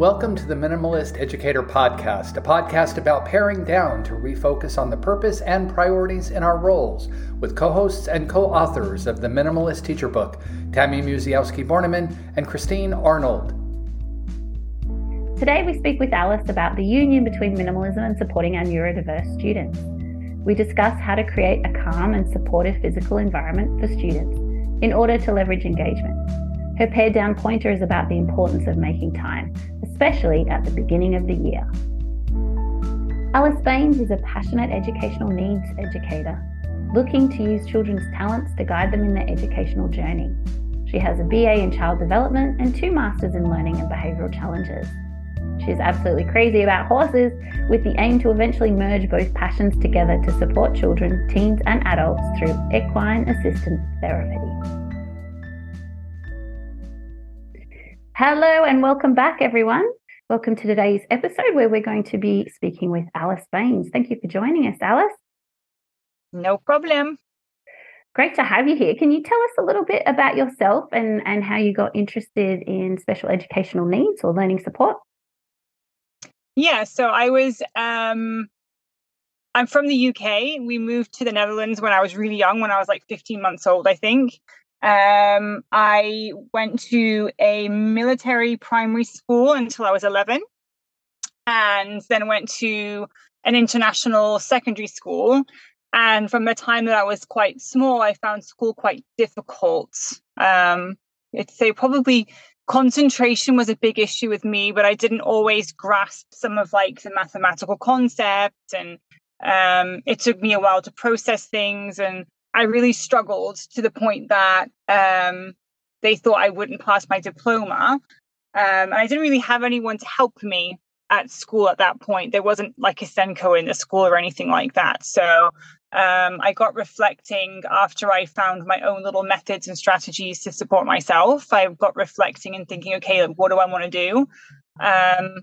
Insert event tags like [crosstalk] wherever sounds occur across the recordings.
Welcome to the Minimalist Educator Podcast, a podcast about paring down to refocus on the purpose and priorities in our roles, with co hosts and co authors of the Minimalist Teacher Book, Tammy Musiowsky Borneman and Christine Arnold. Today, we speak with Alys about the union between minimalism and supporting our neurodiverse students. We discuss how to create a calm and supportive physical environment for students in order to leverage engagement. Her pared down pointer is about the importance of making time, especially at the beginning of the year. Alys Baines is a passionate educational needs educator, looking to use children's talents to guide them in their educational journey. She has a BA in child development and two masters in learning and behavioural challenges. She is absolutely crazy about horses, with the aim to eventually merge both passions together to support children, teens, and adults through equine assistance therapy. Hello and welcome back, everyone. Welcome to today's episode where we're going to be speaking with Alys Baines. Thank you for joining us, Alys. No problem. Great to have you here. Can you tell us a little bit about yourself and, and how you got interested in special educational needs or learning support? Yeah, so I was um I'm from the UK. We moved to the Netherlands when I was really young, when I was like 15 months old, I think. Um, I went to a military primary school until I was 11, and then went to an international secondary school. And from the time that I was quite small, I found school quite difficult. Um, I'd say probably concentration was a big issue with me, but I didn't always grasp some of like the mathematical concepts, and um, it took me a while to process things. And I really struggled to the point that um, they thought I wouldn't pass my diploma. Um, and I didn't really have anyone to help me at school at that point. There wasn't like a SENCO in the school or anything like that. So um, I got reflecting after I found my own little methods and strategies to support myself. I got reflecting and thinking, okay, like, what do I want to do? Um,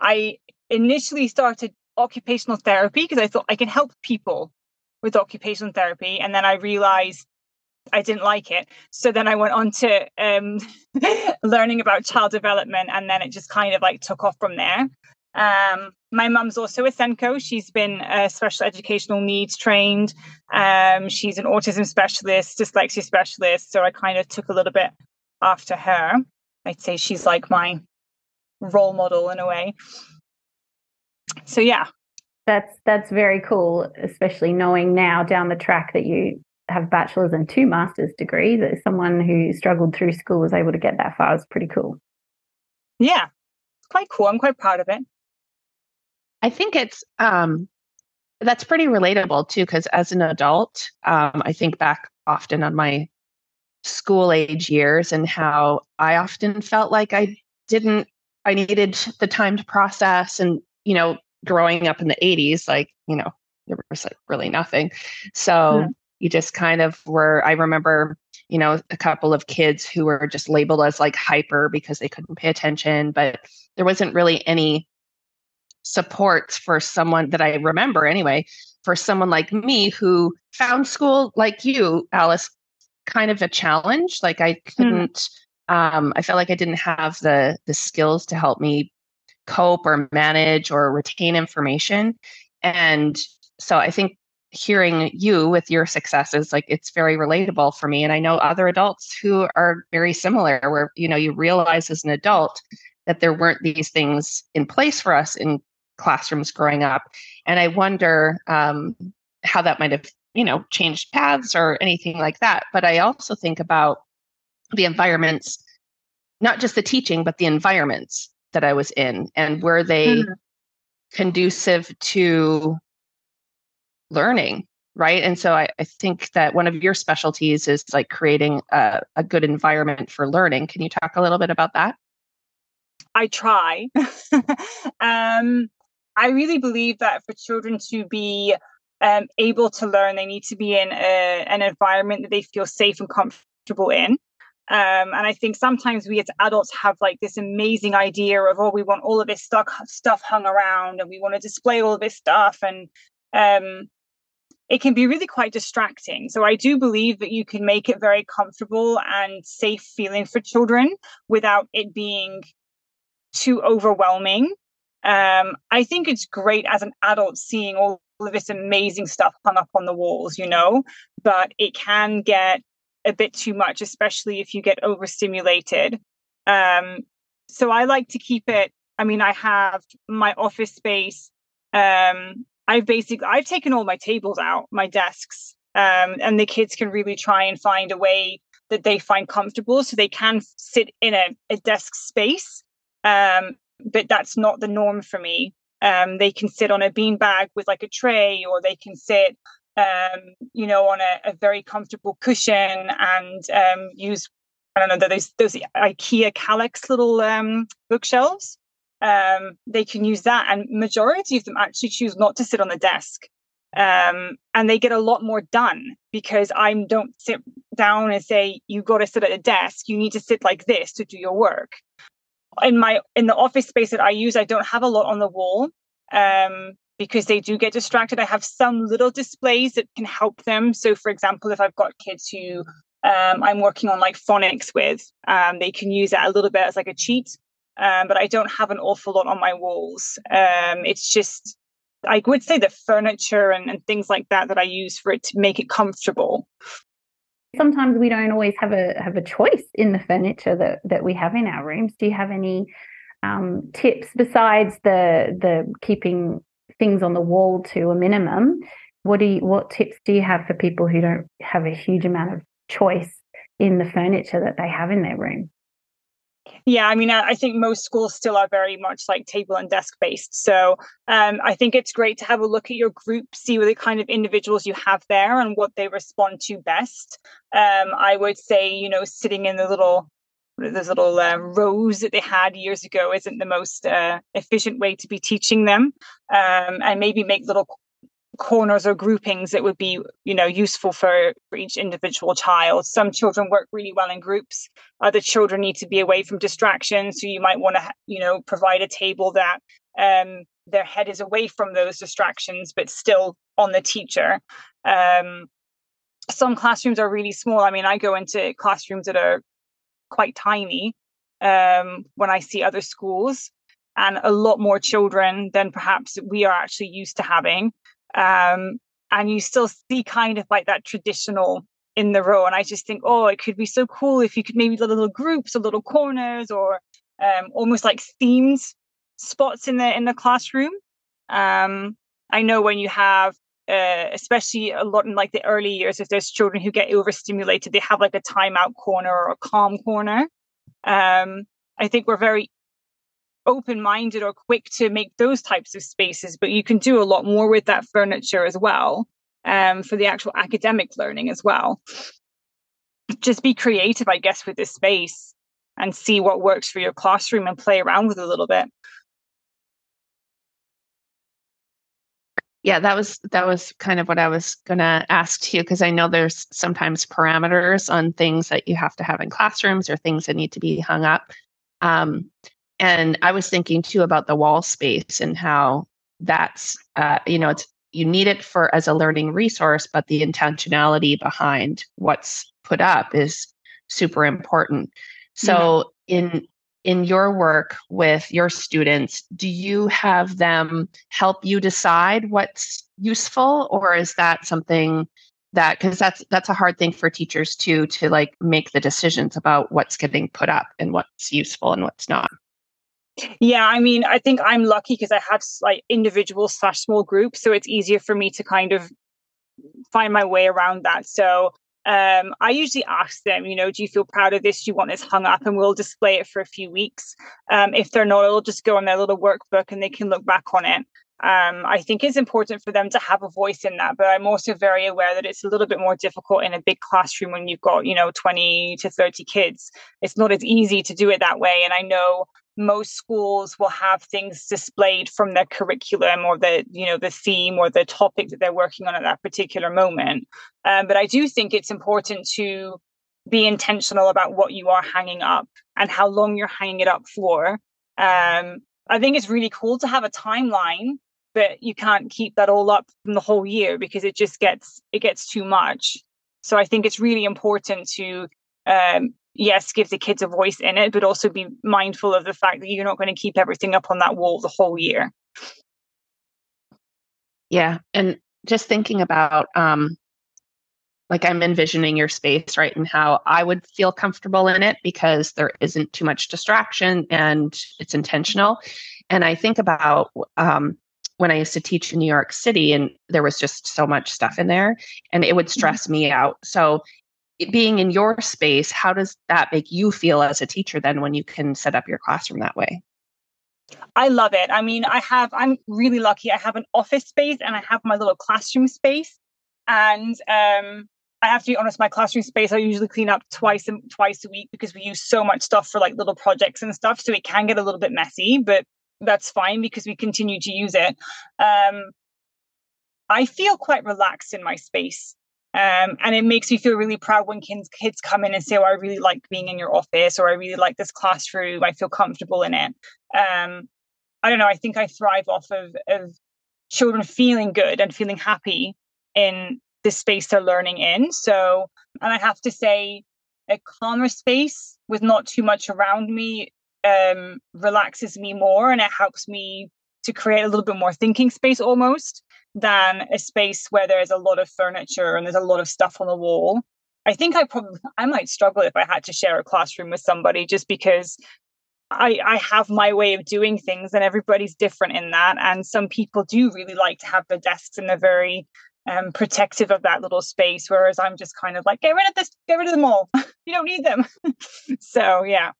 I initially started occupational therapy because I thought I can help people with occupational therapy. And then I realized I didn't like it. So then I went on to um, [laughs] learning about child development, and then it just kind of like took off from there. Um, my mum's also a SENCO. She's been a special educational needs trained. Um, she's an autism specialist, dyslexia specialist. So I kind of took a little bit after her. I'd say she's like my role model in a way. So yeah, that's that's very cool, especially knowing now down the track that you have bachelor's and two master's degrees. That someone who struggled through school was able to get that far is pretty cool. Yeah, it's quite cool. I'm quite proud of it. I think it's um, that's pretty relatable too, because as an adult, um, I think back often on my school age years and how I often felt like I didn't, I needed the time to process and, you know, growing up in the 80s, like, you know, there was like really nothing. So yeah. you just kind of were, I remember, you know, a couple of kids who were just labeled as like hyper because they couldn't pay attention, but there wasn't really any support for someone that I remember anyway, for someone like me who found school like you, Alys, kind of a challenge. Like I hmm. couldn't, mm. um, I felt like I didn't have the the skills to help me cope or manage or retain information. And so I think hearing you with your successes like it's very relatable for me. And i know other adults who are very similar where you know you realize as an adult that there weren't these things in place for us in classrooms growing up. And i wonder um, how that might have you know changed paths or anything like that. But i also think about the environments not just the teaching but the environments that I was in and were they mm-hmm. conducive to learning right? And so I, I, think that one of your specialties is like creating a, a good environment for learning. Can you talk a little bit about that? I try. [laughs] Um, i really believe that for children to be um, able to learn they need to be in a, an environment that they feel safe and comfortable in um, and I think sometimes we as adults have like this amazing idea of, oh, we want all of this stuff stuff hung around and we want to display all of this stuff. And um, it can be really quite distracting. So I do believe that you can make it very comfortable and safe feeling for children without it being too overwhelming. Um, I think it's great as an adult seeing all of this amazing stuff hung up on the walls, you know, but it can get a bit too much, especially if you get overstimulated. Um, so I like to keep it. I mean, I have my office space. Um, I've basically I've taken all my tables out, my desks, um, and the kids can really try and find a way that they find comfortable, so they can sit in a, a desk space. Um, but that's not the norm for me. Um, they can sit on a beanbag with like a tray, or they can sit, um, you know, on a, a, very comfortable cushion and um, use I don't know those those IKEA Kallax little um, bookshelves. Um, they can use that, and majority of them actually choose not to sit on the desk, um, and they get a lot more done because I don't sit down and say you got to sit at a desk. You need to sit like this to do your work. In my in the office space that I use, I don't have a lot on the wall um, because they do get distracted. I have some little displays that can help them. So, for example, if I've got kids who um, I'm working on like phonics with. Um, they can use that a little bit as like a cheat, um, but I don't have an awful lot on my walls. Um, it's just, I would say the furniture and, and things like that that I use for it to make it comfortable. Sometimes we don't always have a have a choice in the furniture that that we have in our rooms. Do you have any um, tips besides the the keeping things on the wall to a minimum? What do you, what tips do you have for people who don't have a huge amount of choice in the furniture that they have in their room. Yeah, I mean, I think most schools still are very much like table and desk based. So um, I think it's great to have a look at your group, see what the kind of individuals you have there and what they respond to best. Um, I would say, you know, sitting in the little those little um, rows that they had years ago isn't the most uh, efficient way to be teaching them um, and maybe make little corners or groupings that would be you know useful for, for each individual child. Some children work really well in groups. Other children need to be away from distractions so you might want to you know provide a table that um, their head is away from those distractions but still on the teacher. Um, some classrooms are really small. I mean i go into classrooms that are quite tiny um, when i see other schools and a lot more children than perhaps we are actually used to having um, and you still see kind of like that traditional in the row. And I just think, oh, it could be so cool if you could maybe little groups or little corners or um, almost like themed spots in the in the classroom. Um, I know when you have, uh, especially a lot in like the early years, if there's children who get overstimulated, they have like a timeout corner or a calm corner. Um, I think we're very open minded or quick to make those types of spaces, but you can do a lot more with that furniture as well um, for the actual academic learning as well. Just be creative, I guess, with this space and see what works for your classroom and play around with it a little bit. Yeah, that was that was kind of what I was going to ask too because I know there's sometimes parameters on things that you have to have in classrooms or things that need to be hung up. Um, and i was thinking too about the wall space and how that's uh, you know it's you need it for as a learning resource but the intentionality behind what's put up is super important so in in your work with your students do you have them help you decide what's useful or is that something that because that's that's a hard thing for teachers too to like make the decisions about what's getting put up and what's useful and what's not yeah, I mean, I think I'm lucky because I have like individual slash small groups, so it's easier for me to kind of find my way around that. So um, I usually ask them, you know, do you feel proud of this? Do you want this hung up? And we'll display it for a few weeks. Um, if they're not, it'll just go on their little workbook and they can look back on it. Um, I think it's important for them to have a voice in that, but I'm also very aware that it's a little bit more difficult in a big classroom when you've got, you know, 20 to 30 kids. It's not as easy to do it that way. And I know most schools will have things displayed from their curriculum or the you know the theme or the topic that they're working on at that particular moment. Um, but i do think it's important to be intentional about what you are hanging up and how long you're hanging it up for. Um, i think it's really cool to have a timeline but you can't keep that all up from the whole year because it just gets it gets too much. So i think it's really important to um, yes, give the kids a voice in it, but also be mindful of the fact that you're not going to keep everything up on that wall the whole year. Yeah. And just thinking about um, like I'm envisioning your space, right? And how I would feel comfortable in it because there isn't too much distraction and it's intentional. And I think about um, when I used to teach in New York City and there was just so much stuff in there and it would mm-hmm. stress me out. So being in your space, how does that make you feel as a teacher then when you can set up your classroom that way? I love it. I mean, I have, I'm really lucky. I have an office space and I have my little classroom space. And um, I have to be honest, my classroom space I usually clean up twice twice a week because we use so much stuff for like little projects and stuff. So it can get a little bit messy, but that's fine because we continue to use it. Um, I feel quite relaxed in my space. Um, and it makes me feel really proud when kids kids come in and say, "Oh, I really like being in your office," or "I really like this classroom. I feel comfortable in it." Um, I don't know. I think I thrive off of of children feeling good and feeling happy in the space they're learning in. So, and I have to say, a calmer space with not too much around me um, relaxes me more, and it helps me to create a little bit more thinking space almost than a space where there's a lot of furniture and there's a lot of stuff on the wall. I think I probably I might struggle if I had to share a classroom with somebody just because I, I have my way of doing things and everybody's different in that. And some people do really like to have their desks and they're very um, protective of that little space, whereas I'm just kind of like, get rid of this, get rid of them all. [laughs] you don't need them. [laughs] so yeah.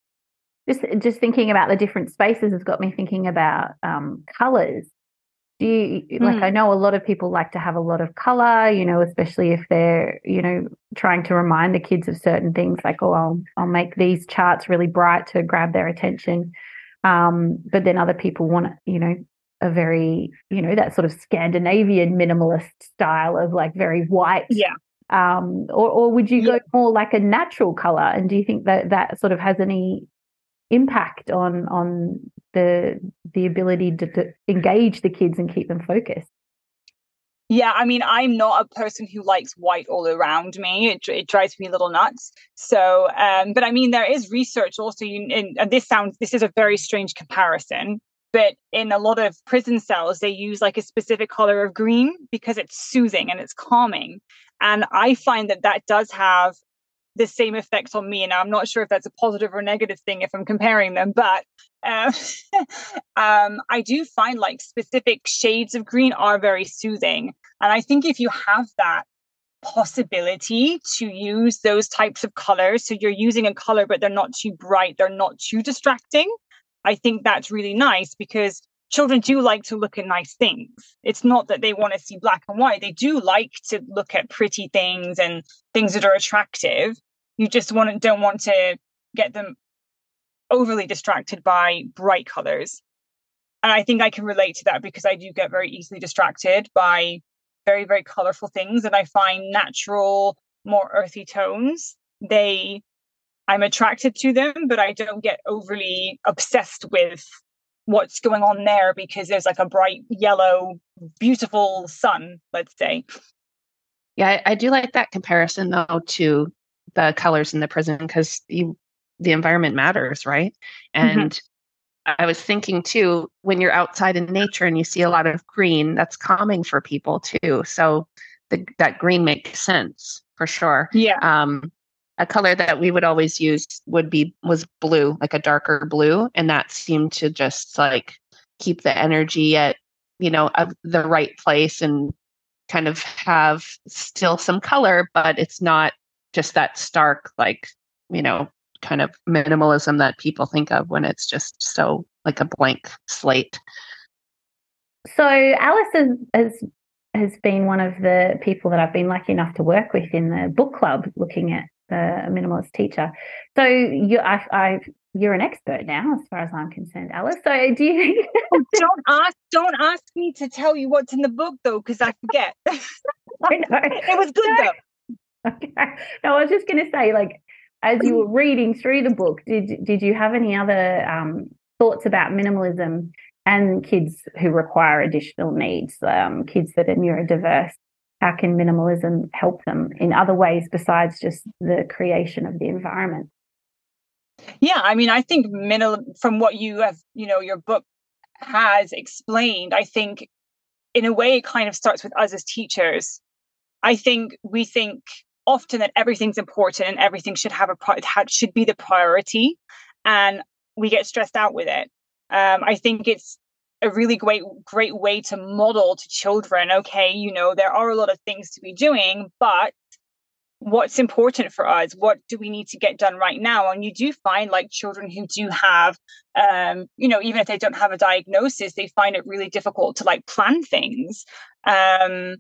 Just just thinking about the different spaces has got me thinking about um, colors do you like i hmm. know a lot of people like to have a lot of color you know especially if they're you know trying to remind the kids of certain things like oh i'll, I'll make these charts really bright to grab their attention um, but then other people want you know a very you know that sort of scandinavian minimalist style of like very white yeah um, or, or would you yeah. go more like a natural color and do you think that that sort of has any impact on on the the ability to, to engage the kids and keep them focused yeah, I mean, I'm not a person who likes white all around me. It, it drives me a little nuts. So, um, but I mean, there is research also. In, and this sounds, this is a very strange comparison, but in a lot of prison cells, they use like a specific color of green because it's soothing and it's calming. And I find that that does have the same effect on me. And I'm not sure if that's a positive or negative thing if I'm comparing them, but um, [laughs] um, I do find like specific shades of green are very soothing. And I think if you have that possibility to use those types of colors, so you're using a color, but they're not too bright, they're not too distracting, I think that's really nice because children do like to look at nice things. It's not that they want to see black and white. They do like to look at pretty things and things that are attractive. You just want don't want to get them overly distracted by bright colors. And I think I can relate to that because I do get very easily distracted by very, very colorful things. And I find natural, more earthy tones, they, I'm attracted to them, but I don't get overly obsessed with what's going on there because there's like a bright yellow, beautiful sun, let's say. Yeah, I, I do like that comparison though to the colors in the prison because you the environment matters, right? Mm-hmm. And mm-hmm. I was thinking too, when you're outside in nature and you see a lot of green, that's calming for people too. So the, that green makes sense for sure. Yeah. Um, a color that we would always use would be was blue, like a darker blue, and that seemed to just like keep the energy at you know of the right place and kind of have still some color, but it's not just that stark like you know kind of minimalism that people think of when it's just so like a blank slate. So Alys has, has has been one of the people that I've been lucky enough to work with in the book club, looking at the minimalist teacher. So you, I, I, you're an expert now, as far as I'm concerned, Alys. So do you? [laughs] don't ask, don't ask me to tell you what's in the book though, because I forget. [laughs] I know it was good though. [laughs] Okay. No, I was just going to say, like, as you were reading through the book, did did you have any other um, thoughts about minimalism and kids who require additional needs, um, kids that are neurodiverse? How can minimalism help them in other ways besides just the creation of the environment? Yeah, I mean, I think minimal from what you have, you know, your book has explained, I think in a way it kind of starts with us as teachers. I think we think often that everything's important and everything should have a should be the priority and we get stressed out with it. Um, I think it's a really great great way to model to children okay you know there are a lot of things to be doing but what's important for us? What do we need to get done right now? And you do find like children who do have um you know even if they don't have a diagnosis they find it really difficult to like plan things um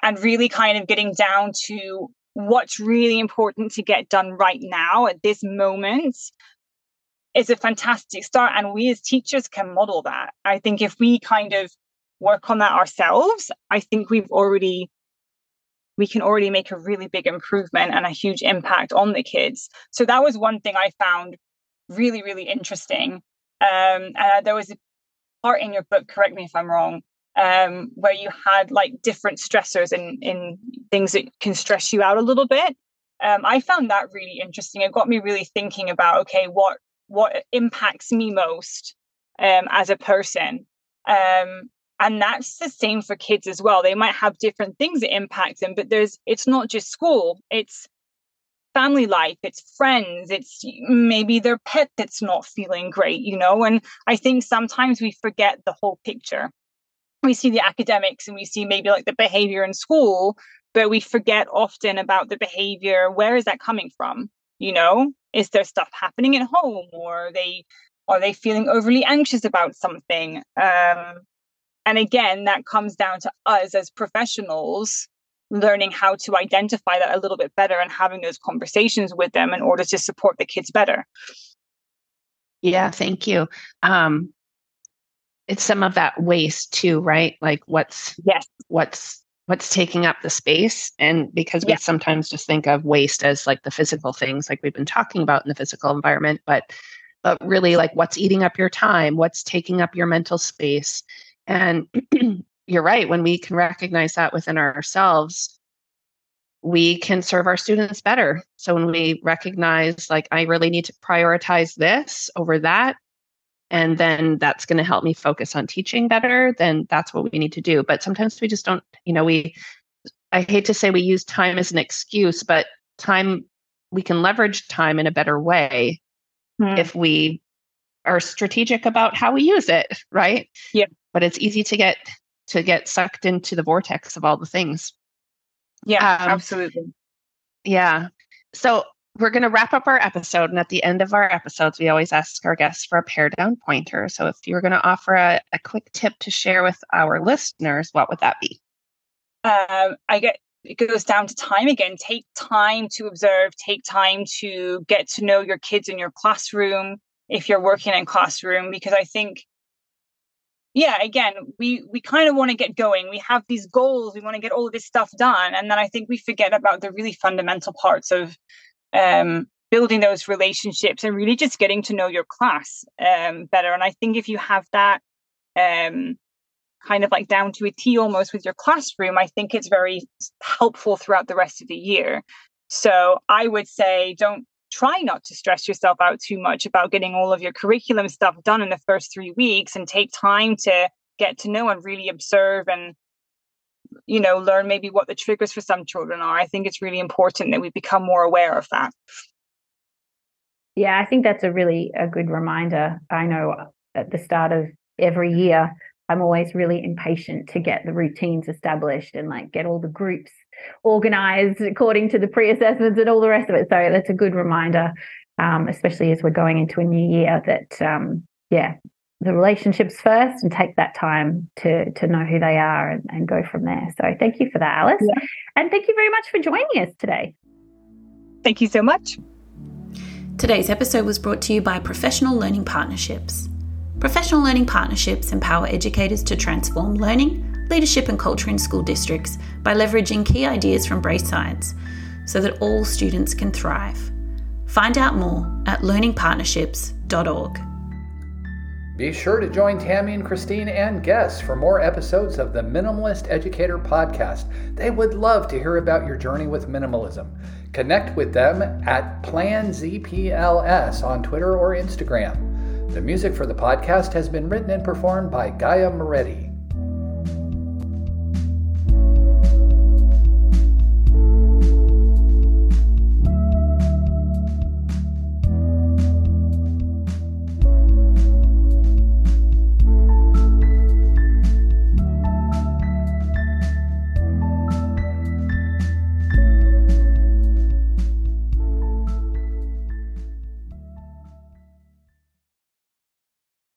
and really kind of getting down to what's really important to get done right now at this moment is a fantastic start. And we as teachers can model that. I think if we kind of work on that ourselves, I think we've already we can already make a really big improvement and a huge impact on the kids. So that was one thing I found really, really interesting. Um, uh, there was a part in your book, correct me if I'm wrong, um, where you had like different stressors and in, in things that can stress you out a little bit. Um, I found that really interesting. It got me really thinking about okay, what what impacts me most um, as a person. Um, and that's the same for kids as well. They might have different things that impact them, but there's it's not just school, it's family life, it's friends, it's maybe their pet that's not feeling great, you know. And I think sometimes we forget the whole picture. We see the academics and we see maybe like the behavior in school, but we forget often about the behavior. Where is that coming from? You know, is there stuff happening at home or are they are they feeling overly anxious about something? Um, and again that comes down to us as professionals learning how to identify that a little bit better and having those conversations with them in order to support the kids better. Yeah thank you. Um, it's some of that waste too right? Like what's yes. what's what's taking up the space and because we yeah. sometimes just think of waste as like the physical things like we've been talking about in the physical environment but but really like what's eating up your time what's taking up your mental space and [clears throat] you're right when we can recognize that within ourselves we can serve our students better so when we recognize like i really need to prioritize this over that and then that's going to help me focus on teaching better then that's what we need to do. But sometimes we just don't you know we i hate to say we use time as an excuse but time we can leverage time in a better way mm. if we are strategic about how we use it right? Yeah. But it's easy to get to get sucked into the vortex of all the things. Yeah um, absolutely. yeah. So we're going to wrap up our episode. And at the end of our episodes, we always ask our guests for a pare down pointer. So if you were going to offer a, a quick tip to share with our listeners, what would that be? Um, I get it goes down to time again. Take time to observe, take time to get to know your kids in your classroom if you're working in classroom, because I think yeah again we we kind of want to get going we have these goals we want to get all of this stuff done and then i think we forget about the really fundamental parts of um, building those relationships and really just getting to know your class um, better. And I think if you have that um, kind of like down to a T almost with your classroom, I think it's very helpful throughout the rest of the year. So I would say don't try not to stress yourself out too much about getting all of your curriculum stuff done in the first three weeks and take time to get to know and really observe and you know learn maybe what the triggers for some children are. I think it's really important that we become more aware of that. Yeah i think that's a really a good reminder. I know at the start of every year i'm always really impatient to get the routines established and like get all the groups organized according to the pre-assessments and all the rest of it. So that's a good reminder um, especially as we're going into a new year that um, yeah the relationships first and take that time to to know who they are and, and go from there. So thank you for that, Alys. Yeah. And thank you very much for joining us today. Thank you so much. Today's episode was brought to you by Professional Learning Partnerships. Professional Learning Partnerships empower educators to transform learning, leadership, and culture in school districts by leveraging key ideas from brain science so that all students can thrive. Find out more at learningpartnerships.org. Be sure to join Tammy and Christine and guests for more episodes of the Minimalist Educator podcast. They would love to hear about your journey with minimalism. Connect with them at PlanZPLS on Twitter or Instagram. The music for the podcast has been written and performed by Gaia Moretti.